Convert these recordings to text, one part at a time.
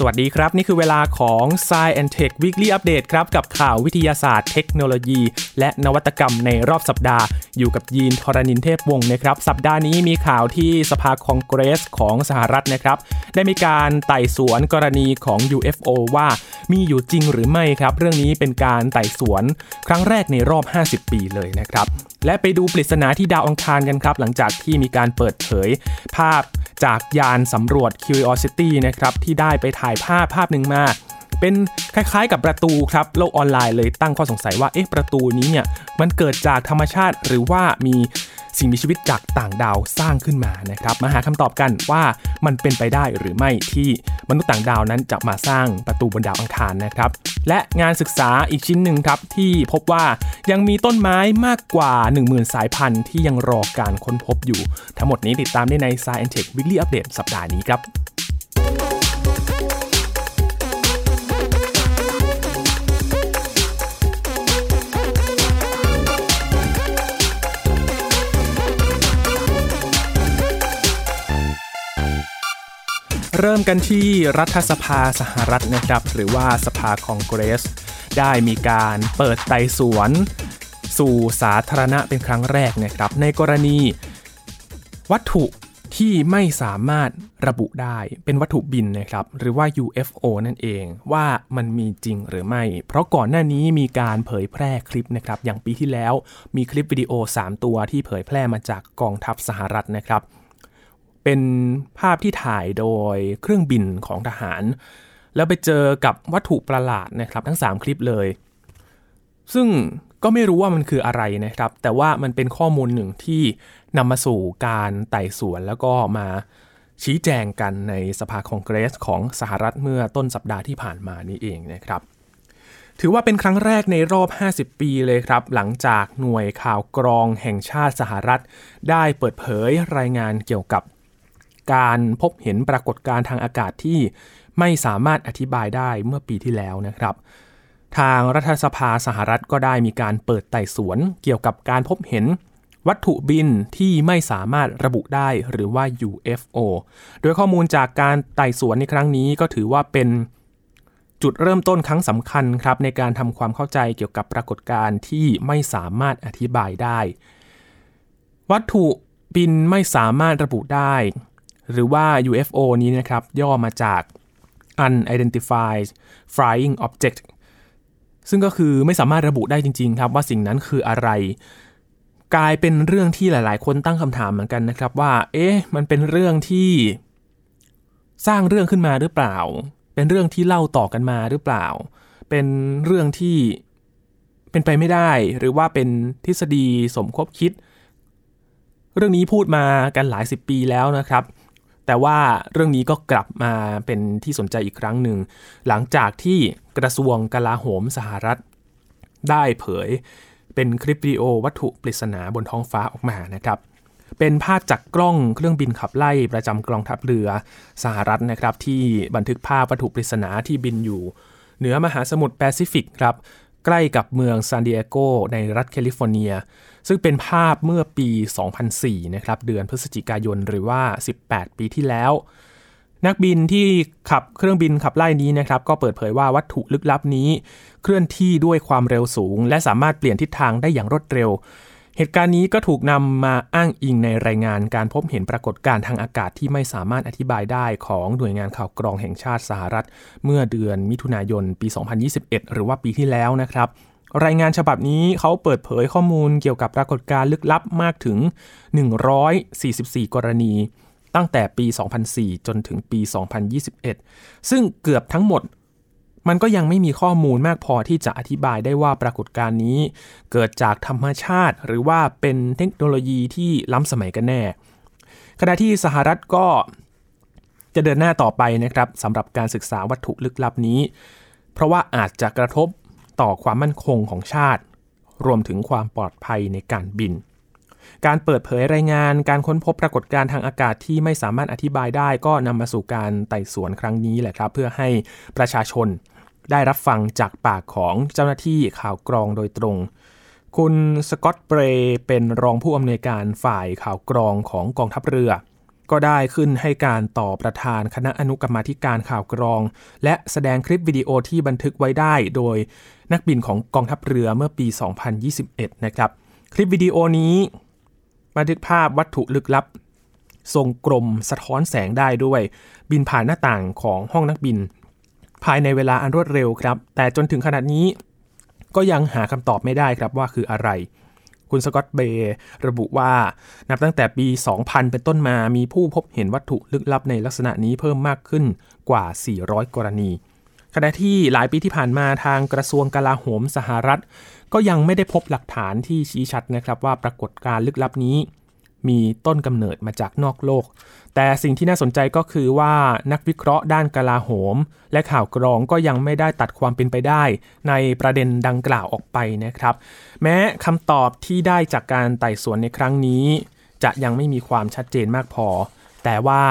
สวัสดีครับ นี่คือเวลาของ Science and Tech Weekly Update ครับ กับข่าววิทยาศาสตร์เทคโนโลยี และนวัตกรรมในรอบสัปดาห์ อยู่กับยีนทรณินเทพวงศ์นะครับ สัปดาห์นี้มีข่าวที่สภาคองเกรสของสหรัฐนะครับ ได้มีการไต่สวนกรณีของ UFO ว่ามีอยู่จริงหรือไม่ครับ เรื่องนี้เป็นการไต่สวนครั้งแรกในรอบ 50 ปีเลยนะครับและไปดูปริศนาที่ดาวอังคารกันครับ หลังจากที่มีการเปิดเผย ภาพ จากยานสำรวจ Curiosity นะครับที่ได้ไปถ่ายภาพภาพหนึ่งมาเป็นคล้ายๆกับประตูครับโลกออนไลน์เลยตั้งข้อสงสัยว่าเอ๊ะประตูนี้เนี่ยมันเกิดจากธรรมชาติหรือว่ามี สิ่งมีชีวิตจากต่างดาวสร้างขึ้นมานะครับ มาหาคำตอบกันว่ามันเป็นไปได้หรือไม่ที่มนุษย์ต่างดาวนั้นจะมาสร้างประตูบนดาวอังคารนะครับ และงานศึกษาอีกชิ้นหนึ่งครับที่พบว่ายังมีต้นไม้มากกว่า 10,000 สายพันธุ์ที่ยังรอการค้นพบอยู่ ทั้งหมดนี้ติดตามได้ใน Science Tech Weekly Update สัปดาห์นี้ครับ เริ่มกันที่รัฐสภาสหรัฐนะครับ หรือว่าสภาคองเกรส ได้มีการเปิดไต่สวน สู่สาธารณะเป็นครั้งแรกนะครับ ในกรณี วัตถุที่ไม่สามารถระบุได้เป็นวัตถุบินนะครับ หรือว่า UFO นั่นเองว่ามันมีจริงหรือไม่ เพราะก่อนหน้านี้มีการเผยแพร่คลิปนะครับ อย่างปีที่แล้วมีคลิปวิดีโอ 3 ตัวที่เผยแพร่มาจากกองทัพสหรัฐนะครับ เป็นภาพที่ถ่ายโดยเครื่องบินของทหาร แล้วไปเจอกับวัตถุประหลาดนะครับทั้ง 3 คลิปเลย ซึ่งก็ไม่รู้ว่ามันคืออะไรนะครับ แต่ว่ามันเป็นข้อมูลหนึ่งที่นำมาสู่การไต่สวนแล้วก็มาชี้แจงกันในสภาคองเกรสของสหรัฐเมื่อต้นสัปดาห์ที่ผ่านมานี้เองนะครับ ถือว่าเป็นครั้งแรกในรอบ 50 ปีเลยครับ หลังจากหน่วยข่าวกรองแห่งชาติสหรัฐ ได้เปิดเผยรายงานเกี่ยวกับ การพบเห็นปรากฏการณ์ทางอากาศที่ไม่สามารถอธิบายได้เมื่อปีที่แล้วนะครับ ทางรัฐสภาสหรัฐก็ได้มีการเปิดไต่สวน เกี่ยวกับการพบเห็นวัตถุบินที่ไม่สามารถระบุได้หรือว่า UFO โดยข้อมูลจากการไต่สวนในครั้งนี้ก็ถือว่าเป็นจุดเริ่มต้นครั้งสำคัญครับในการทำความเข้าใจเกี่ยวกับปรากฏการณ์ที่ไม่สามารถอธิบายได้ วัตถุบินไม่สามารถระบุได้ หรือว่า UFO นี้นะครับ ย่อมาจาก Unidentified Flying Object ซึ่งก็คือไม่สามารถระบุได้จริง ๆ ครับว่าสิ่งนั้นคืออะไร กลายเป็นเรื่องที่หลายๆ คนตั้งคำถามเหมือนกันนะครับว่า เอ๊ะ มันเป็นเรื่องที่สร้างเรื่องขึ้นมาหรือเปล่า เป็นเรื่องที่เล่าต่อกันมาหรือเปล่า เป็นเรื่องที่เป็นไปไม่ได้ หรือว่าเป็นทฤษฎีสมคบคิด เรื่องนี้พูดมากันหลายสิบปีแล้วนะครับ แต่ว่าเรื่องนี้ก็กลับมาเป็นที่สนใจอีกครั้งหนึ่ง หลังจากที่กระทรวงกลาโหมสหรัฐ ได้เผยเป็นคลิปวิดีโอวัตถุปริศนาบนท้องฟ้าออกมานะครับเป็นภาพจากกล้องเครื่องบินขับไล่ประจำกองทัพเรือสหรัฐนะครับ ที่บันทึกภาพวัตถุปริศนาที่บินอยู่ เหนือมหาสมุทรแปซิฟิกครับ ใกล้กับเมืองซานดิเอโกในรัฐแคลิฟอร์เนีย ซึ่งเป็นภาพเมื่อปี 2004 นะครับเดือนพฤศจิกายนหรือว่า 18 ปีที่แล้ว นักบินที่ขับเครื่องบินขับไล่นี้นะครับก็เปิดเผยว่าวัตถุลึกลับนี้ เคลื่อนที่ด้วยความเร็วสูง และสามารถเปลี่ยนทิศทางได้อย่างรวดเร็ว เหตุการณ์นี้ก็ถูกนำมาอ้างอิงในรายงานการพบเห็นปรากฏการณ์ทางอากาศที่ไม่สามารถอธิบายได้ของหน่วยงานข่าวกรองแห่งชาติสหรัฐ เมื่อเดือนมิถุนายนปี 2021 หรือว่าปีที่แล้วนะครับ รายงานฉบับนี้เขาเปิดเผยข้อมูลเกี่ยวกับปรากฏการณ์ลึกลับมากถึง 144 กรณี ตั้งแต่ปี 2004 จนถึงปี 2021 ซึ่งเกือบทั้งหมดมันก็ยังไม่มีข้อมูลมากพอที่จะอธิบายได้ว่าปรากฏการณ์นี้ เกิดจากธรรมชาติ หรือว่าเป็นเทคโนโลยีที่ล้ำสมัยกันแน่ ขณะที่สหรัฐก็จะเดินหน้าต่อไปนะครับสำหรับการศึกษาวัตถุลึกลับนี้ เพราะว่าอาจจะกระทบ ต่อความมั่นคงของชาติ รวมถึงความปลอดภัยในการบิน การเปิดเผยรายงานการค้นพบปรากฏการณ์ทางอากาศที่ไม่สามารถอธิบายได้ ก็นำมาสู่การไต่สวนครั้งนี้แหละครับ เพื่อให้ประชาชนได้รับฟังจากปากของเจ้าหน้าที่ข่าวกรองโดยตรง คุณสกอตเบรย์เป็นรองผู้อำนวยการฝ่ายข่าวกรองของกองทัพเรือ ก็ได้ขึ้นให้การต่อประธานคณะอนุกรรมาธิการข่าวกรอง และแสดงคลิปวิดีโอที่บันทึกไว้ได้ โดย นักบินของกองทัพเรือเมื่อปี 2021 นะครับ คลิปวิดีโอนี้บันทึกภาพวัตถุลึกลับ ทรงกลมสะท้อนแสงได้ด้วย บินผ่านหน้าต่างของห้องนักบิน ภายในเวลาอันรวดเร็วครับ แต่จนถึงขนาดนี้ ก็ยังหาคำตอบไม่ได้ครับว่าคืออะไรคุณสกอตเบย์ระบุว่า นับตั้งแต่ปี 2000 เป็นต้นมามีผู้พบเห็นวัตถุลึกลับในลักษณะนี้เพิ่มมากขึ้นกว่า 400 กรณี ขณะที่หลายปีที่ผ่านมาทางกระทรวงกลาโหมสหรัฐ ก็ยังไม่ได้พบหลักฐานที่ชี้ชัดนะครับว่าปรากฏการลึกลับนี้ มีต้นกำเนิดมาจากนอกโลก แต่สิ่งที่น่าสนใจก็คือว่านักวิเคราะห์ด้านกลาโหม และข่าวกรองก็ยังไม่ได้ตัดความเป็นไปได้ ในประเด็นดังกล่าวออกไปนะครับ แม้คำตอบที่ได้จากการไต่สวนในครั้งนี้ จะยังไม่มีความชัดเจนมากพอ แต่ว่า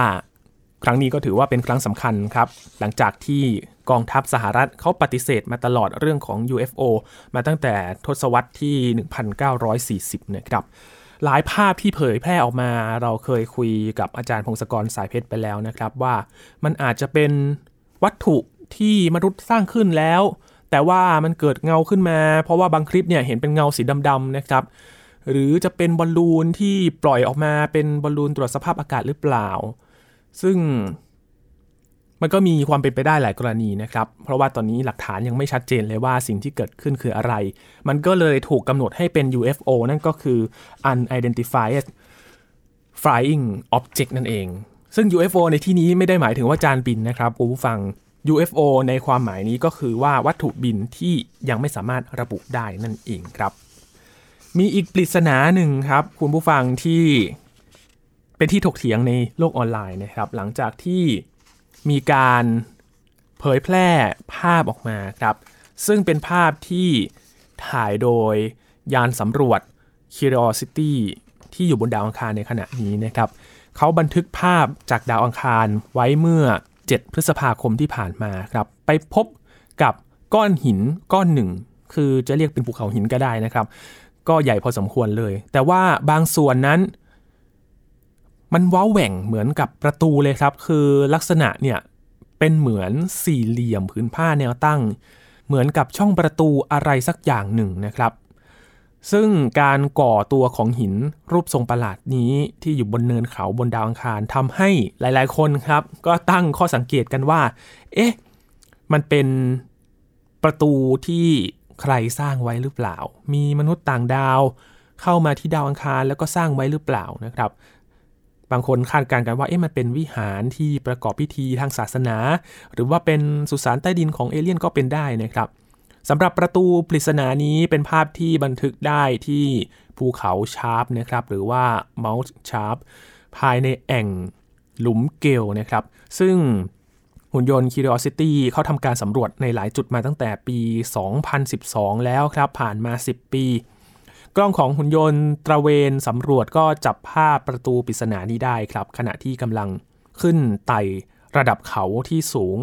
ครั้งนี้ก็ถือว่าเป็นครั้งสำคัญครับ หลังจากที่กองทัพสหรัฐเขาปฏิเสธมาตลอดเรื่องของ UFO มาตั้งแต่ทศวรรษที่ 1940นะครับหลายภาพที่เผยแพร่ออกมาเราเคยคุยกับอาจารย์พงศกรสายเพชรไปแล้วนะครับ ว่ามันอาจจะเป็นวัตถุที่มนุษย์สร้างขึ้นแล้ว แต่ว่ามันเกิดเงาขึ้นมา เพราะว่าบางคลิปเนี่ยเห็นเป็นเงาสีดำๆนะครับ หรือจะเป็นบอลลูนที่ปล่อยออกมาเป็นบอลลูนตรวจสภาพอากาศหรือเปล่า ซึ่งมันก็มีความเป็นไปได้หลายกรณีนะครับ เพราะว่าตอนนี้หลักฐานยังไม่ชัดเจนเลยว่าสิ่งที่เกิดขึ้นคืออะไร มันก็เลยถูกกำหนดให้เป็น UFO นั่นก็คือ unidentified flying object นั่นเอง ซึ่ง UFO ในที่นี้ไม่ได้หมายถึงว่าจานบินนะครับคุณผู้ฟัง UFO ในความหมายนี้ก็คือว่าวัตถุบินที่ยังไม่สามารถระบุได้นั่นเองครับ มีอีกปริศนาหนึ่งครับ คุณผู้ฟังที่ เป็นที่ถกเถียงในโลกออนไลน์นะครับ หลังจากที่มีการเผยแพร่ภาพออกมาครับ ซึ่งเป็นภาพที่ถ่ายโดยยานสำรวจ Curiosity ที่อยู่บนดาวอังคารในขณะนี้นะครับ เขาบันทึกภาพจากดาวอังคารไว้เมื่อ 7 พฤษภาคมที่ผ่านมาครับ ไปพบกับก้อนหินก้อนหนึ่ง คือจะเรียกเป็นภูเขาหินก็ได้นะครับ ก็ใหญ่พอสมควรเลย แต่ว่าบางส่วนนั้น มันว้าแหว่งเหมือนกับประตูเลยครับ คือลักษณะเนี่ยเป็นเหมือนสี่เหลี่ยมผืนผ้าแนวตั้ง เหมือนกับช่องประตูอะไรสักอย่างหนึ่งนะครับ ซึ่งการก่อตัวของหินรูปทรงประหลาดนี้ที่อยู่บนเนินเขาบนดาวอังคารทำให้หลายๆ คนครับ ก็ตั้งข้อสังเกตกันว่า เอ๊ะ มันเป็นประตูที่ใครสร้างไว้หรือเปล่า มีมนุษย์ต่างดาวเข้ามาที่ดาวอังคารแล้วก็สร้างไว้หรือเปล่านะครับ บางคนคาดการณ์กันว่าเอ๊ะมันเป็นวิหารที่ประกอบพิธีทางศาสนา หรือว่าเป็นสุสานใต้ดินของเอเลี่ยนก็เป็นได้นะครับสำหรับประตูปริศนานี้เป็นภาพที่บันทึกได้ที่ภูเขาชาร์ปนะครับหรือว่าเมาส์ชาร์ปภายในแอ่งหลุมเกลนะครับ ซึ่งหุ่นยนต์ Curiosity เขาทำการสำรวจในหลายจุดมาตั้งแต่ปี 2012 แล้วครับ ผ่านมา 10 ปี กล้องของหุ่นยนต์ตระเวนสำรวจก็จับภาพประตูปริศนานี้ได้ครับ ขณะที่กำลังขึ้นไต่ระดับเขาที่สูง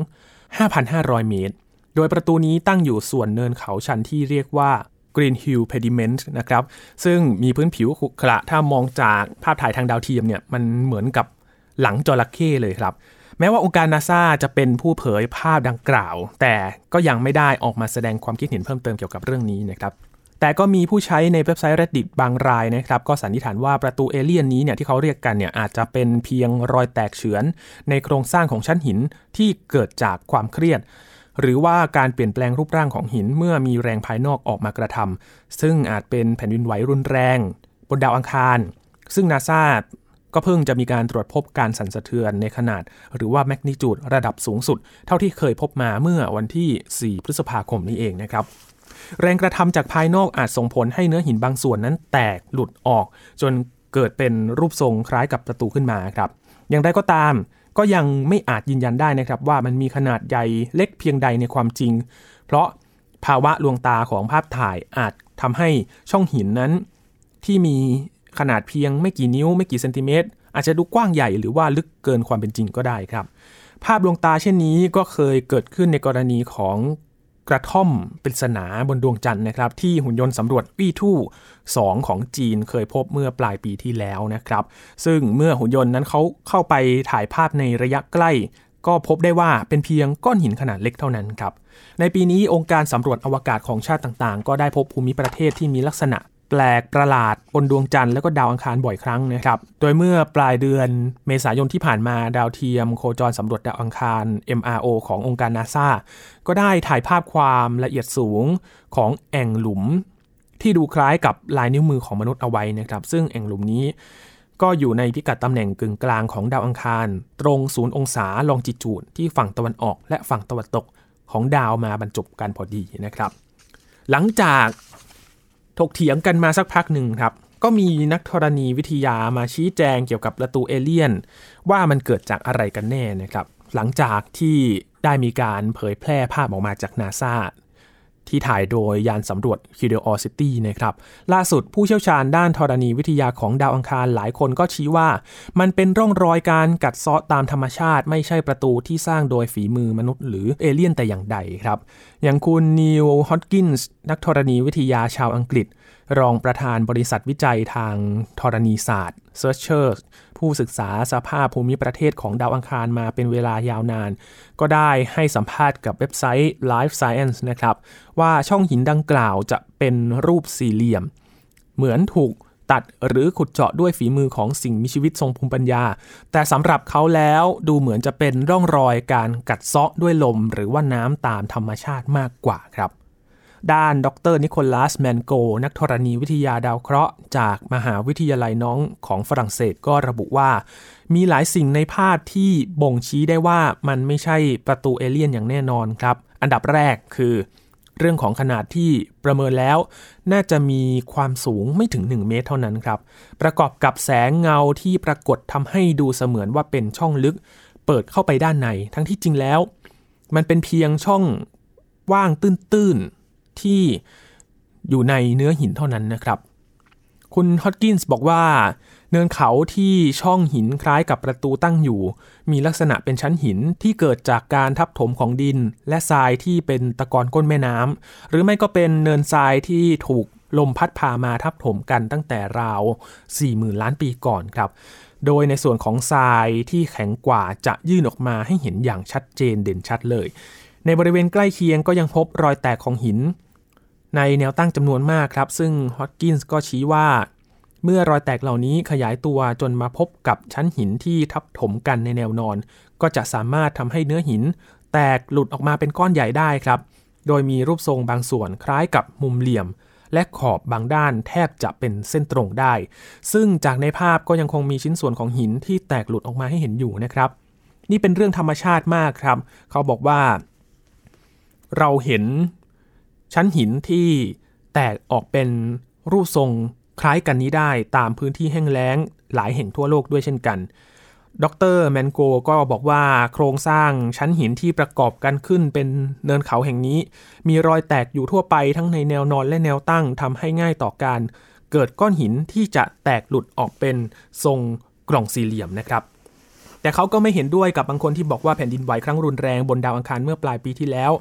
5,500 เมตร โดยประตูนี้ตั้งอยู่ส่วนเนินเขาชันที่เรียกว่า Green Hill Pediment นะครับ ซึ่งมีพื้นผิวขรุขระถ้ามองจากภาพถ่ายทางดาวเทียมเนี่ย มันเหมือนกับหลังจระเข้เลยครับ แม้ว่าองค์การนาซาจะเป็นผู้เผยภาพดังกล่าว แต่ก็ยังไม่ได้ออกมาแสดงความคิดเห็นเพิ่มเติมเกี่ยวกับเรื่องนี้นะครับ แต่ก็มีผู้ใช้ในเว็บไซต์ Reddit บางรายนะครับ ก็สันนิษฐานว่าประตูเอเลี่ยนนี้เนี่ยที่เขาเรียกกันเนี่ยอาจจะเป็นเพียงรอยแตกเฉือน ในโครงสร้างของชั้นหินที่เกิดจากความเครียด หรือว่าการเปลี่ยนแปลงรูปร่างของหินเมื่อมีแรงภายนอกออกมากระทำซึ่งอาจเป็นแผ่นดินไหวรุนแรง บนดาวอังคาร ซึ่งนาซาก็เพิ่งจะมีการตรวจพบการสั่นสะเทือนในขนาด หรือว่าแมกนิจูดระดับสูงสุด เท่าที่เคยพบมาเมื่อวันที่ 4 พฤษภาคมนี้เองนะครับ แรงกระทำจากภายนอกอาจส่งผลให้เนื้อหินบางส่วนนั้นแตกหลุดออก จนเกิดเป็นรูปทรงคล้ายกับประตูขึ้นมาครับ อย่างไรก็ตามก็ยังไม่อาจยืนยันได้นะครับ ว่ามันมีขนาดใหญ่เล็กเพียงใดในความจริง เพราะภาวะลวงตาของภาพถ่ายอาจทำให้ช่องหินนั้น ที่มีขนาดเพียงไม่กี่นิ้วไม่กี่เซนติเมตรอาจจะดูกว้างใหญ่หรือว่าลึกเกินความเป็นจริงก็ได้ครับ ภาพลวงตาเช่นนี้ก็เคยเกิดขึ้นในกรณีของ กระท่อมปริศนาบนดวงจันทร์นะครับ ที่หุ่นยนต์สำรวจวีทู2ของจีนเคยพบเมื่อปลายปีที่แล้วนะครับ ซึ่งเมื่อหุ่นยนต์นั้นเขาเข้าไปถ่ายภาพในระยะใกล้ ก็พบได้ว่าเป็นเพียงก้อนหินขนาดเล็กเท่านั้นครับ ในปีนี้องค์การสำรวจอวกาศของชาติต่างๆ ก็ได้พบภูมิประเทศที่มีลักษณะ ปลกประหลาดบนดวงจันทร์แล้วก็ดาวอังคารบ่อยครั้งนะครับ โดยเมื่อปลายเดือนเมษายนที่ผ่านมาดาวเทียมโคจรสำรวจดาวอังคาร MRO ขององค์การนาซาก็ได้ถ่ายภาพความละเอียดสูงของแอ่งหลุม ที่ดูคล้ายกับลายนิ้วมือของมนุษย์เอาไว้นะครับ ซึ่งแอ่งหลุมนี้ก็อยู่ในพิกัดตำแหน่งกึ่งกลางของดาวอังคาร ตรงศูนย์องศาลองจิจูดที่ฝั่งตะวันออก และฝั่งตะวันตกของดาวมาบรรจบกันพอดีนะครับ หลังจาก ถกเถียงกันมาสักพักหนึ่งครับ ก็มีนักธรณีวิทยามาชี้แจงเกี่ยวกับประตูเอเลี่ยน ว่ามันเกิดจากอะไรกันแน่นะครับ หลังจากที่ได้มีการเผยแพร่ภาพออกมาจากนาซาที่ถ่ายโดยยานสำรวจ Curiosity นะครับ ล่าสุดผู้เชี่ยวชาญด้านธรณีวิทยาของดาวอังคารหลายคนก็ชี้ว่า มันเป็นร่องรอยการกัดเซาะตามธรรมชาติ ไม่ใช่ประตูที่สร้างโดยฝีมือมนุษย์หรือเอเลี่ยนแต่อย่างใดครับ อย่างคุณนิวฮอตกินส์นักธรณีวิทยาชาวอังกฤษ รองประธานบริษัทวิจัยทางธรณีศาสตร์ Searchers ผู้ศึกษาสภาพภูมิประเทศของดาวอังคารมาเป็นเวลายาวนาน ก็ได้ให้สัมภาษณ์กับเว็บไซต์ Life Science นะครับ ว่าช่องหินดังกล่าวจะเป็นรูปสี่เหลี่ยม เหมือนถูก ตัดหรือขุดเจาะด้วยฝีมือของสิ่งมีชีวิตทรงภูมิปัญญา แต่สำหรับเขาแล้วดูเหมือนจะเป็นร่องรอยการกัดเซาะด้วยลม หรือว่าน้ำตามธรรมชาติมากกว่าครับ ด้านดรนิโคลัสแมนโก นักธรณีวิทยาดาวเคราะห์ จากมหาวิทยาลัยน้องของฝรั่งเศสก็ระบุว่า มีหลายสิ่งในภาพที่บ่งชี้ได้ว่ามันไม่ใช่ประตูเอเลี่ยนอย่างแน่นอนครับ อันดับแรกคือ เรื่องของขนาดที่ประเมินแล้ว น่าจะมีความสูงไม่ถึง 1 เมตรเท่านั้นครับ ประกอบกับแสงเงาที่ปรากฏทำให้ดูเสมือนว่าเป็นช่องลึก เปิดเข้าไปด้านใน ทั้งที่จริงแล้ว มันเป็นเพียงช่องว่างตื้นๆ ที่อยู่ในเนื้อหินเท่านั้นนะครับ คุณฮอตกินส์บอกว่า เนินเขาที่ช่องหินคล้ายกับประตูตั้งอยู่ มีลักษณะเป็นชั้นหินที่เกิดจากการทับถมของดิน และทรายที่เป็นตะกอนก้นแม่น้ำหรือไม่ก็เป็นเนินทรายที่ถูกลมพัดพามาทับถมกันตั้งแต่ราว 40,000 ล้านปีก่อนครับ โดยในส่วนของทรายที่แข็งกว่าจะยื่นออกมาให้เห็นอย่างชัดเจนเด่นชัดเลย ในบริเวณใกล้เคียงก็ยังพบรอยแตกของหิน ในแนวตั้งจำนวนมากครับ ซึ่งฮอตกินส์ก็ชี้ว่า เมื่อรอยแตกเหล่านี้ขยายตัวจนมาพบกับชั้นหินที่ทับถมกันในแนวนอน ก็จะสามารถทำให้เนื้อหิน แตกหลุดออกมาเป็นก้อนใหญ่ได้ครับ โดยมีรูปทรงบางส่วนคล้ายกับมุมเหลี่ยม และขอบบางด้านแทบจะเป็นเส้นตรงได้ ซึ่งจากในภาพก็ยังคงมีชิ้นส่วนของหินที่แตกหลุดออกมาให้เห็นอยู่นะครับ นี่เป็นเรื่องธรรมชาติมากครับ เขาบอกว่า เราเห็นชั้นหินที่แตกออกเป็นรูปทรง คล้ายกันนี้ได้ตามพื้นที่แห้งแล้งหลายแห่งทั่วโลกด้วยเช่นกัน ดรแมนโกก็บอกว่าโครงสร้างชั้นหินที่ประกอบกันขึ้นเป็นเนินเขาแห่งนี้ มีรอยแตกอยู่ทั่วไปทั้งในแนวนอนและแนวตั้งทำให้ง่ายต่อการ เกิดก้อนหินที่จะแตกหลุดออกเป็นทรงกล่องสี่เหลี่ยมนะครับแต่เขาก็ไม่เห็นด้วยกับบางคนที่บอกว่าแผ่นดินไหวครั้งรุนแรงบนดาวอังคารเมื่อปลายปีที่แล้ว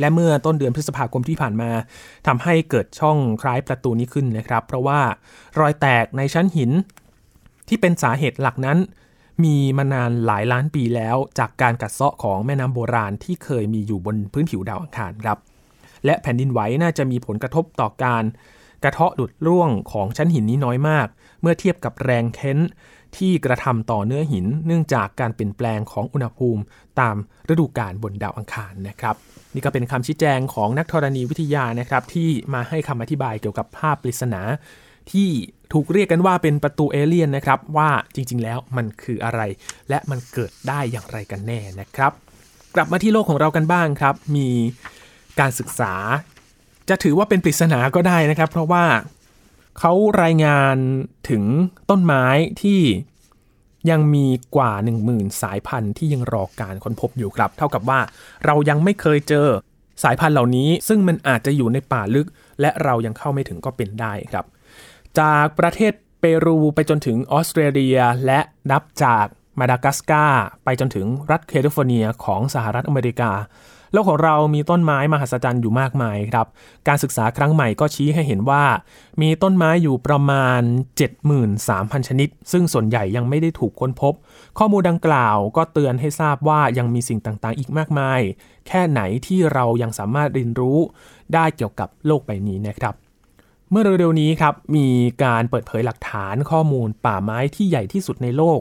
และเมื่อต้นเดือนพฤษภาคมที่ผ่านมาทำให้เกิดช่องคล้ายประตูนี้ขึ้นนะครับ เพราะว่ารอยแตกในชั้นหิน ที่เป็นสาเหตุหลักนั้น มีมานานหลายล้านปีแล้วจากการกัดเซาะของแม่น้ำโบราณที่เคยมีอยู่บนพื้นผิวดาวอังคารครับ และแผ่นดินไหวน่าจะมีผลกระทบต่อการกระเทาะหลุดร่วงของชั้นหินนี้น้อยมาก เมื่อเทียบกับแรงเค้น ที่กระทำต่อเนื้อหิน เนื่องจากการเปลี่ยนแปลงของอุณหภูมิ ตามฤดูกาลบนดาวอังคารนะครับนี่ก็เป็นคำชี้แจงของนักธรณีวิทยานะครับ ที่มาให้คำอธิบายเกี่ยวกับภาพปริศนา ที่ถูกเรียกกันว่าเป็นประตูเอเลี่ยนนะครับ ว่าจริง ๆ แล้วมันคืออะไร และมันเกิดได้อย่างไรกันแน่นะครับ กลับมาที่โลกของเรากันบ้างครับ มีการศึกษา จะถือว่าเป็นปริศนาก็ได้นะครับ เพราะว่า เขารายงานถึงต้นไม้ที่ยังมีกว่า 10,000 สายพันธุ์ที่ยังรอการค้นพบอยู่ครับ เท่ากับว่าเรายังไม่เคยเจอสายพันธุ์เหล่านี้ ซึ่งมันอาจจะอยู่ในป่าลึก และเรายังเข้าไม่ถึงก็เป็นได้ครับ จากประเทศเปรูไปจนถึงออสเตรเลียและนับจากมาดากัสการ์ไปจนถึงรัฐแคลิฟอร์เนียของสหรัฐอเมริกา โลกของเรามีต้นไม้มหัศจรรย์อยู่มากมายครับ การศึกษาครั้งใหม่ก็ชี้ให้เห็นว่า มีต้นไม้อยู่ประมาณ 73,000 ชนิด ซึ่งส่วนใหญ่ยังไม่ได้ถูกค้นพบ ข้อมูลดังกล่าวก็เตือนให้ทราบว่ายังมีสิ่งต่างๆ อีกมากมาย แค่ไหนที่เรายังสามารถเรียนรู้ได้เกี่ยวกับโลกใบนี้นะครับ มื่อเร็วๆนี้ครับมีการเปิดเผยหลักฐานข้อมูลป่าไม้ที่ใหญ่ที่สุดในโลก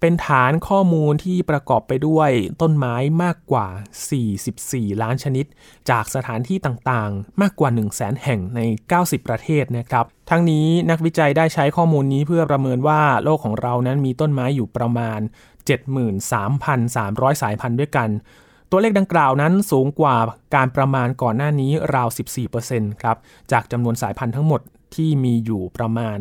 เป็นฐานข้อมูลที่ประกอบไปด้วยต้นไม้มากกว่า 44 ล้านชนิด จากสถานที่ต่างๆ มากกว่า 1 0 0 0 0แสนแห่งใน 90 ประเทศนะครับ ทั้งนี้นักวิจัยได้ใช้ข้อมูลนี้เพื่อประเมินว่าโลกของเรานั้นมีต้นไม้อยู่ประมาณ 73,300 สายพันธุ์ด้วยกัน ตัวเลขดังกล่าวนั้นสูงกว่าการประมาณก่อนหน้านี้ราว 14%ครับ จากจำนวนสายพันธุ์ทั้งหมดที่มีอยู่ประมาณ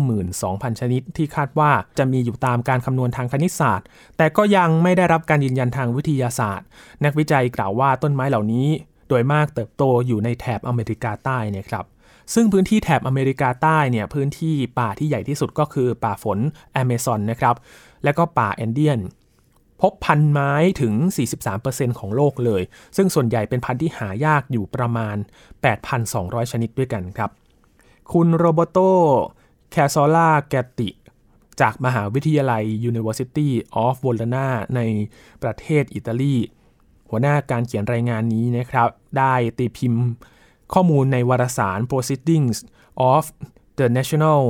92,000 ชนิดที่คาดว่าจะมีอยู่ตามการคำนวณทางคณิตศาสตร์ แต่ก็ยังไม่ได้รับการยืนยันทางวิทยาศาสตร์ นักวิจัยกล่าวว่าต้นไม้เหล่านี้ โดยมากเติบโตอยู่ในแถบอเมริกาใต้นะครับซึ่งพื้นที่แถบอเมริกาใต้เนี่ยพื้นที่ป่าที่ใหญ่ที่สุดก็คือป่าฝนแอมะซอนนะครับ และก็ป่าแอนเดียน พบพันธุ์ไม้ถึง 43%ของโลกเลย ซึ่งส่วนใหญ่เป็นพันธุ์ที่หายากอยู่ประมาณ 8,200 ชนิดด้วยกันครับ คุณโรโบโต แคซอล่า แกติ จากมหาวิทยาลัย University of Bologna ในประเทศอิตาลี หัวหน้าการเขียนรายงานนี้นะครับ ได้ตีพิมพ์ข้อมูลในวารสาร Proceedings of the National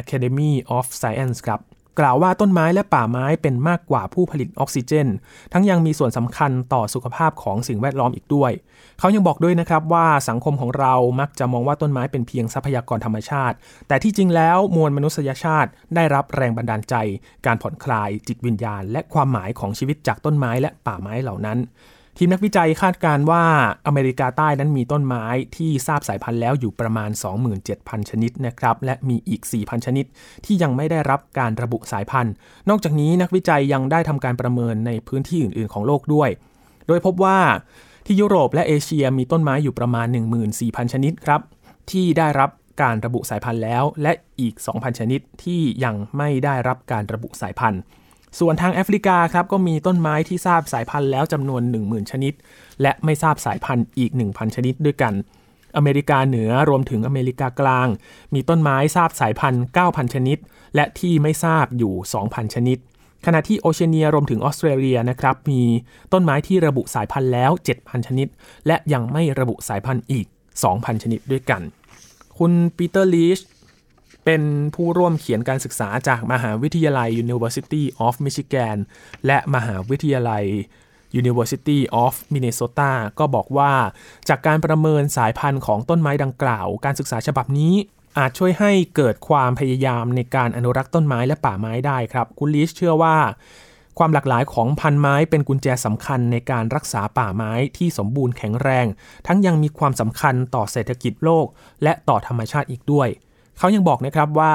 Academy of Science ครับ กล่าวว่าต้นไม้และป่าไม้เป็นมากกว่าผู้ผลิตออกซิเจน ทั้งยังมีส่วนสำคัญต่อสุขภาพของสิ่งแวดล้อมอีกด้วย เขายังบอกด้วยนะครับว่าสังคมของเรามักจะมองว่าต้นไม้เป็นเพียงทรัพยากรธรรมชาติ แต่ที่จริงแล้วมวลมนุษยชาติได้รับแรงบันดาลใจ การผ่อนคลายจิตวิญญาณ และความหมายของชีวิตจากต้นไม้และป่าไม้เหล่านั้น ทีมนักวิจัยคาดการว่าอเมริกาใต้นั้นมีต้นไม้ที่ทราบสายพันธุ์แล้วอยู่ประมาณ 27,000 ชนิดนะครับ และมีอีก 4,000 ชนิด ที่ยังไม่ได้รับการระบุสายพันธุ์ นอกจากนี้นักวิจัยยังได้ทำการประเมินในพื้นที่อื่น ๆ ของโลกด้วย โดยพบว่าที่ยุโรปและเอเชียมีต้นไม้อยู่ประมาณ 14,000 ชนิดครับ ที่ได้รับการระบุสายพันธุ์แล้ว และอีก 2,000 ชนิดที่ยังไม่ได้รับการระบุสายพันธุ์ ส่วนทางแอฟริกาครับก็มีต้นไม้ที่ทราบสายพันธุ์แล้วจำนวน 10,000 ชนิด และไม่ทราบสายพันธุ์อีก 1,000 ชนิดด้วยกัน อเมริกาเหนือรวมถึงอเมริกากลาง มีต้นไม้ทราบสายพันธุ์ 9,000 ชนิด และที่ไม่ทราบอยู่ 2,000 ชนิด ขณะที่โอเชียเนียรวมถึงออสเตรเลียนะครับมีต้นไม้ที่ระบุสายพันธุ์แล้ว 7,000 ชนิด และยังไม่ระบุสายพันธุ์อีก 2,000 ชนิดด้วยกัน คุณปีเตอร์ลีช เป็นผู้ร่วมเขียนการศึกษาจากมหาวิทยาลัย University of Michigan และมหาวิทยาลัย University of Minnesota ก็บอกว่าจากการประเมินสายพันธุ์ของต้นไม้ดังกล่าว การศึกษาฉบับนี้อาจช่วยให้เกิดความพยายามในการอนุรักษ์ต้นไม้และป่าไม้ได้ครับคุณลิชเชื่อว่า ความหลากหลายของพันไม้เป็นกุญแจสำคัญในการรักษาป่าไม้ที่สมบูรณ์แข็งแรง ทั้งยังมีความสำคัญต่อเศรษฐกิจโลก และต่อธรรมชาติอีกด้วย เขายังบอกนะครับว่า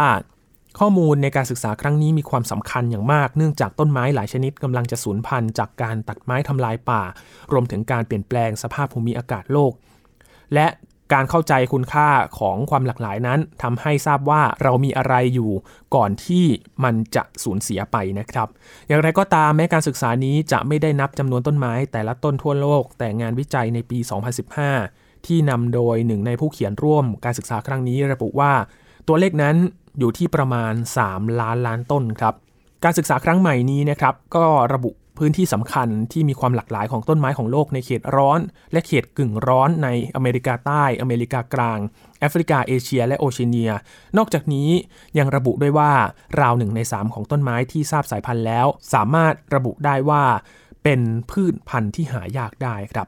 ข้อมูลในการศึกษาครั้งนี้มีความสำคัญอย่างมาก เนื่องจากต้นไม้หลายชนิดกำลังจะสูญพันธุ์จากการตัดไม้ทำลายป่า รวมถึงการเปลี่ยนแปลงสภาพภูมิอากาศโลก และการเข้าใจคุณค่าของความหลากหลายนั้นทำให้ทราบว่าเรามีอะไรอยู่ก่อนที่มันจะสูญเสียไปนะครับ อย่างไรก็ตามแม้การศึกษานี้จะไม่ได้นับจำนวนต้นไม้ แต่ละต้นทั่วโลก แต่งานวิจัยในปี 2015 ที่นำโดยหนึ่งในผู้เขียนร่วมการศึกษาครั้งนี้ระบุว่า ตัวเลขนั้นอยู่ที่ประมาณ 3 ล้านล้านต้นครับ การศึกษาครั้งใหม่นี้นะครับก็ระบุพื้นที่สำคัญที่มีความหลากหลายของต้นไม้ของโลกในเขตร้อน และเขตกึ่งร้อนในอเมริกาใต้ อเมริกากลาง แอฟริกาเอเชีย และโอเชียเนียนอกจากนี้ยังระบุด้วยว่าราวหนึ่งใน 3 ของต้นไม้ที่ทราบสายพันธุ์แล้ว สามารถระบุได้ว่าเป็นพืชพันธุ์ที่หายากได้ครับ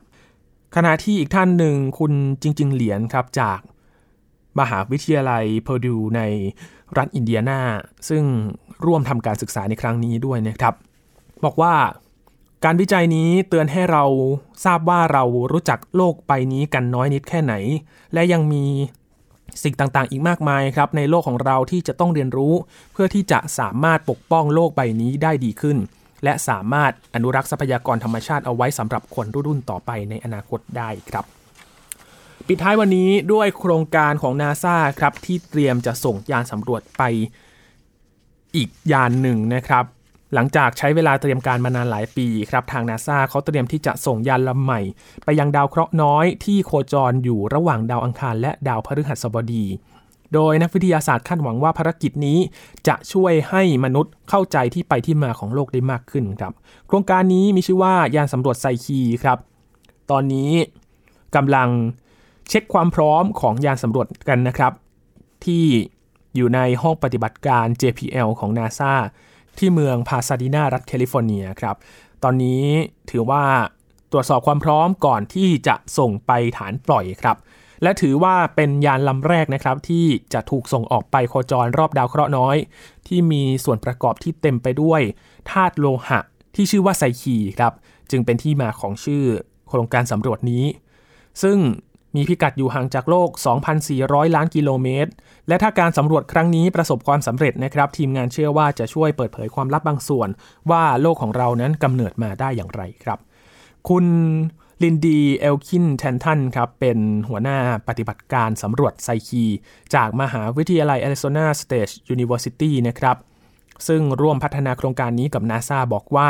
ขณะที่อีกท่านหนึ่งคุณจริง ๆ เหรียญครับจาก มหาวิทยาลัยเพอร์ดูในรัฐอินเดียนา ซึ่งร่วมทำการศึกษาในครั้งนี้ด้วยนะครับ บอกว่าการวิจัยนี้เตือนให้เราทราบว่าเรารู้จักโลกใบนี้กันน้อยนิดแค่ไหน และยังมีสิ่งต่างๆ อีกมากมายครับในโลกของเราที่จะต้องเรียนรู้ เพื่อที่จะสามารถปกป้องโลกใบนี้ได้ดีขึ้น และสามารถอนุรักษ์ทรัพยากรธรรมชาติเอาไว้สำหรับคนรุ่นต่อไปในอนาคตได้ครับ ปิดท้ายวันนี้ด้วยโครงการของนาซาครับที่เตรียมจะส่งยานสำรวจไปอีกยานหนึ่งนะครับ หลังจากใช้เวลาเตรียมการมานานหลายปีครับ ทางนาซาเขาเตรียมที่จะส่งยานลำใหม่ ไปยังดาวเคราะห์น้อยที่โคจรอยู่ระหว่างดาวอังคารและดาวพฤหัสบดี โดยนักวิทยาศาสตร์คาดหวังว่าภารกิจนี้จะช่วยให้มนุษย์เข้าใจที่ไปที่มาของโลกได้มากขึ้นครับ โครงการนี้มีชื่อว่ายานสำรวจไซคีครับ ตอนนี้กำลัง เช็คความพร้อมของยานสำรวจกันนะครับ ที่อยู่ในห้องปฏิบัติการ JPL ของ NASA ที่เมืองพาซาดินารัฐแคลิฟอร์เนียครับ ตอนนี้ถือว่าตรวจสอบความพร้อมก่อนที่จะส่งไปฐานปล่อยครับ และถือว่าเป็นยานลำแรกนะครับ ที่จะถูกส่งออกไปโคจรรอบดาวเคราะห์น้อย ที่มีส่วนประกอบที่เต็มไปด้วยธาตุโลหะ ที่ชื่อว่าไซคีครับ จึงเป็นที่มาของชื่อโครงการสำรวจนี้ ซึ่ง มีพิกัดอยู่ห่างจากโลก 2,400 ล้านกิโลเมตร และถ้าการสำรวจครั้งนี้ประสบความสำเร็จนะครับ ทีมงานเชื่อว่าจะช่วยเปิดเผยความลับบางส่วน ว่าโลกของเรานั้นกำเนิดมาได้อย่างไรครับ คุณลินดีเอลคินส์-แทนทันครับ เป็นหัวหน้าปฏิบัติการสำรวจไซคี จากมหาวิทยาลัย Arizona State University นะครับ ซึ่งร่วมพัฒนาโครงการนี้กับนาซาบอกว่า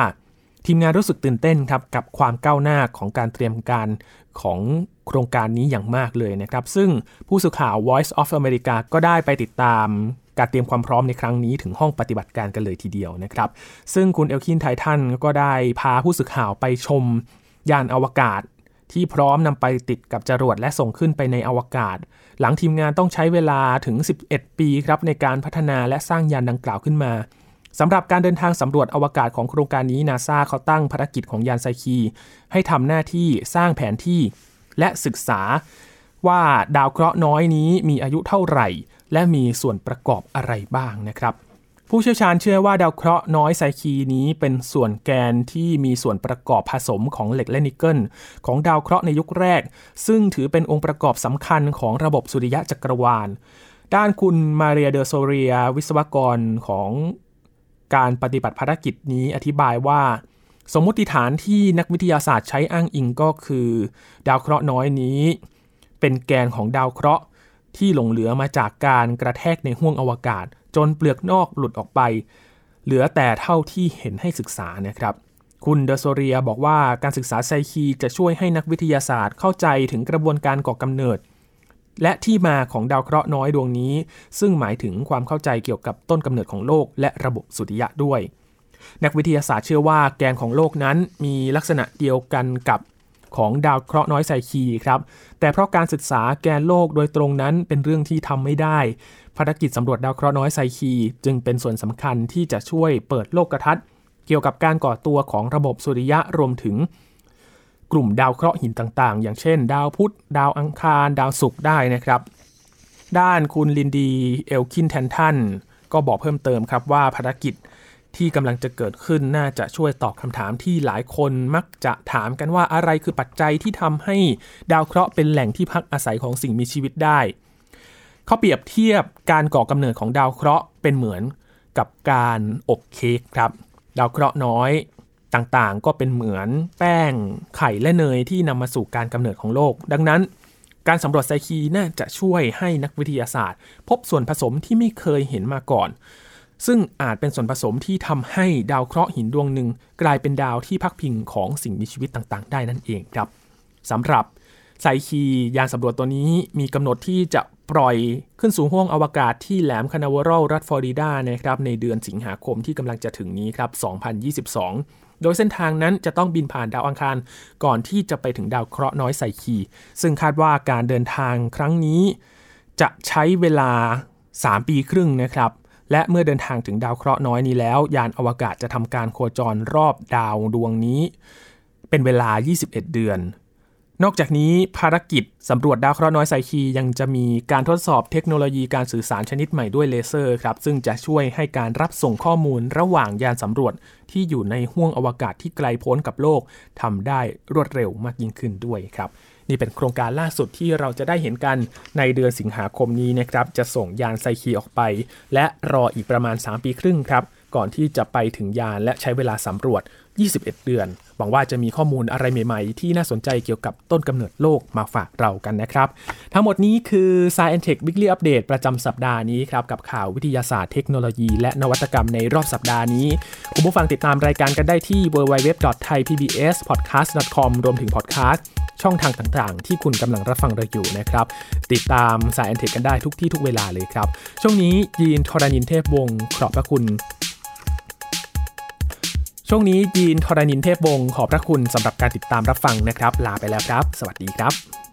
ทีมงานรู้สึกตื่นเต้นครับกับความก้าวหน้าของการเตรียมการของโครงการนี้อย่างมากเลยนะครับ ซึ่งผู้สื่อข่าว Voice of America ก็ได้ไปติดตามการเตรียมความพร้อมในครั้งนี้ถึงห้องปฏิบัติการกันเลยทีเดียวนะครับ ซึ่งคุณเอลคินไททันก็ได้พาผู้สื่อข่าวไปชมยานอวกาศ ที่พร้อมนำไปติดกับจรวดและส่งขึ้นไปในอวกาศ หลังทีมงานต้องใช้เวลาถึง 11 ปีครับในการพัฒนาและสร้างยานดังกล่าวขึ้นมา สำหรับการเดินทางสำรวจอวกาศของโครงการนี้นาซาเขาตั้งภารกิจของยานไซคี ให้ทำหน้าที่สร้างแผนที่และศึกษาว่าดาวเคราะห์น้อยนี้มีอายุเท่าไหร่ และมีส่วนประกอบอะไรบ้างนะครับ ผู้เชี่ยวชาญเชื่อว่าดาวเคราะห์น้อยไซคีนี้เป็นส่วนแกนที่มีส่วนประกอบผสมของเหล็กและนิกเกิลของดาวเคราะห์ในยุคแรก ซึ่งถือเป็นองค์ประกอบสำคัญของระบบสุริยะจักรวาล ด้านคุณมาเรียเดอโซเรีย วิศวกรของ การปฏิบัติภารกิจนี้อธิบายว่า สมมติฐานที่นักวิทยาศาสตร์ใช้อ้างอิงก็คือ ดาวเคราะห์น้อยนี้ เป็นแกนของดาวเคราะห์ที่หลงเหลือมาจากการกระแทกในห้วงอวกาศ จนเปลือกนอกหลุดออกไป เหลือแต่เท่าที่เห็นให้ศึกษานะครับ คุณเดอโซเรียบอกว่าการศึกษาไซคีจะช่วยให้นักวิทยาศาสตร์เข้าใจถึงกระบวนการก่อกำเนิด และที่มาของดาวเคราะห์น้อยดวงนี้ ซึ่งหมายถึงความเข้าใจเกี่ยวกับต้นกำเนิดของโลกและระบบสุริยะด้วย นักวิทยาศาสตร์เชื่อว่าแกนของโลกนั้นมีลักษณะเดียวกันกับของดาวเคราะห์น้อยไซคีครับ แต่เพราะการศึกษาแกนโลกโดยตรงนั้นเป็นเรื่องที่ทำไม่ได้ ภารกิจสำรวจดาวเคราะห์น้อยไซคี จึงเป็นส่วนสำคัญที่จะช่วยเปิดโลกทัศน์เกี่ยวกับการก่อตัวของระบบสุริยะรวมถึง กลุ่มดาวเคราะห์หินต่างๆ อย่างเช่น ดาวพุธ ดาวอังคาร ดาวศุกร์ได้นะครับ ด้านคุณลินดีเอลคินแทนทันก็บอกเพิ่มเติมครับว่าภารกิจที่กำลังจะเกิดขึ้นน่าจะช่วยตอบคำถามที่หลายคนมักจะถามกันว่าอะไรคือปัจจัยที่ทำให้ดาวเคราะห์เป็นแหล่งที่พักอาศัยของสิ่งมีชีวิตได้ เขาเปรียบเทียบการก่อกำเนิดของดาวเคราะห์เป็นเหมือนกับการอบเค้กครับ ดาวเคราะห์น้อย ต่างๆ ก็เป็นเหมือนแป้งไข่และเนยที่นำมาสู่การกำเนิดของโลก ดังนั้น การสำรวจไซคีน่าจะช่วยให้นักวิทยาศาสตร์ พบส่วนผสมที่ไม่เคยเห็นมาก่อน ซึ่งอาจเป็นส่วนผสมที่ทำให้ดาวเคราะห์หินดวงหนึ่ง กลายเป็นดาวที่พักพิงของสิ่งมีชีวิตต่างๆ ได้นั่นเองครับสำหรับไซคียานสำรวจตัวนี้มีกำหนดที่จะปล่อยขึ้นสู่ห้วงอวกาศที่แหลมคานาวรัลรัฐฟลอริดานะครับในเดือนสิงหาคมที่กำลังจะถึงนี้ครับ 2022 โดยเส้นทางนั้นจะต้องบินผ่านดาวอังคาร ก่อนที่จะไปถึงดาวเคราะห์น้อยไซคี ซึ่งคาดว่าการเดินทางครั้งนี้ จะใช้เวลา 3 ปีครึ่งนะครับ และเมื่อเดินทางถึงดาวเคราะห์น้อยนี้แล้ว ยานอวกาศจะทำการโคจรรอบดาวดวงนี้ เป็นเวลา 21 เดือน นอกจากนี้ภารกิจสำรวจดาวเคราะห์น้อยไซคียังจะมีการทดสอบเทคโนโลยีการสื่อสารชนิดใหม่ด้วยเลเซอร์ครับ ซึ่งจะช่วยให้การรับส่งข้อมูลระหว่างยานสำรวจที่อยู่ในห้วงอวกาศที่ไกลโพ้นกับโลกทำได้รวดเร็วมากยิ่งขึ้นด้วยครับนี่เป็นโครงการล่าสุดที่เราจะได้เห็นกันในเดือนสิงหาคมนี้นะครับ จะส่งยานไซคีออกไป และรออีกประมาณ 3 ปีครึ่งครับ ก่อนที่จะไปถึงยานและใช้เวลาสำรวจ 21 เดือน หวังว่าจะมีข้อมูลอะไรใหม่ๆ ที่น่าสนใจเกี่ยวกับต้นกำเนิดโลกมาฝากเรากันนะครับ ทั้งหมดนี้คือ Science Tech Weekly Update ประจำสัปดาห์นี้ครับ กับข่าววิทยาศาสตร์เทคโนโลยี และนวัตกรรมในรอบสัปดาห์นี้ คุณผู้ฟังติดตามรายการกันได้ที่ www.thaipbspodcast.com รวมถึงพอดแคสต์ช่องทางต่างๆ ที่คุณกำลังรับฟังเราอยู่นะครับ ติดตาม Sci and Tech กันได้ทุกที่ทุกเวลาเลยครับ ช่วงนี้ยีนทรณินเทพวงศ์ขอบพระคุณ ช่วงนี้ยีนทรณินเทพวงศ์ขอบพระคุณสำหรับการติดตามรับฟังนะครับ ลาไปแล้วครับ สวัสดีครับ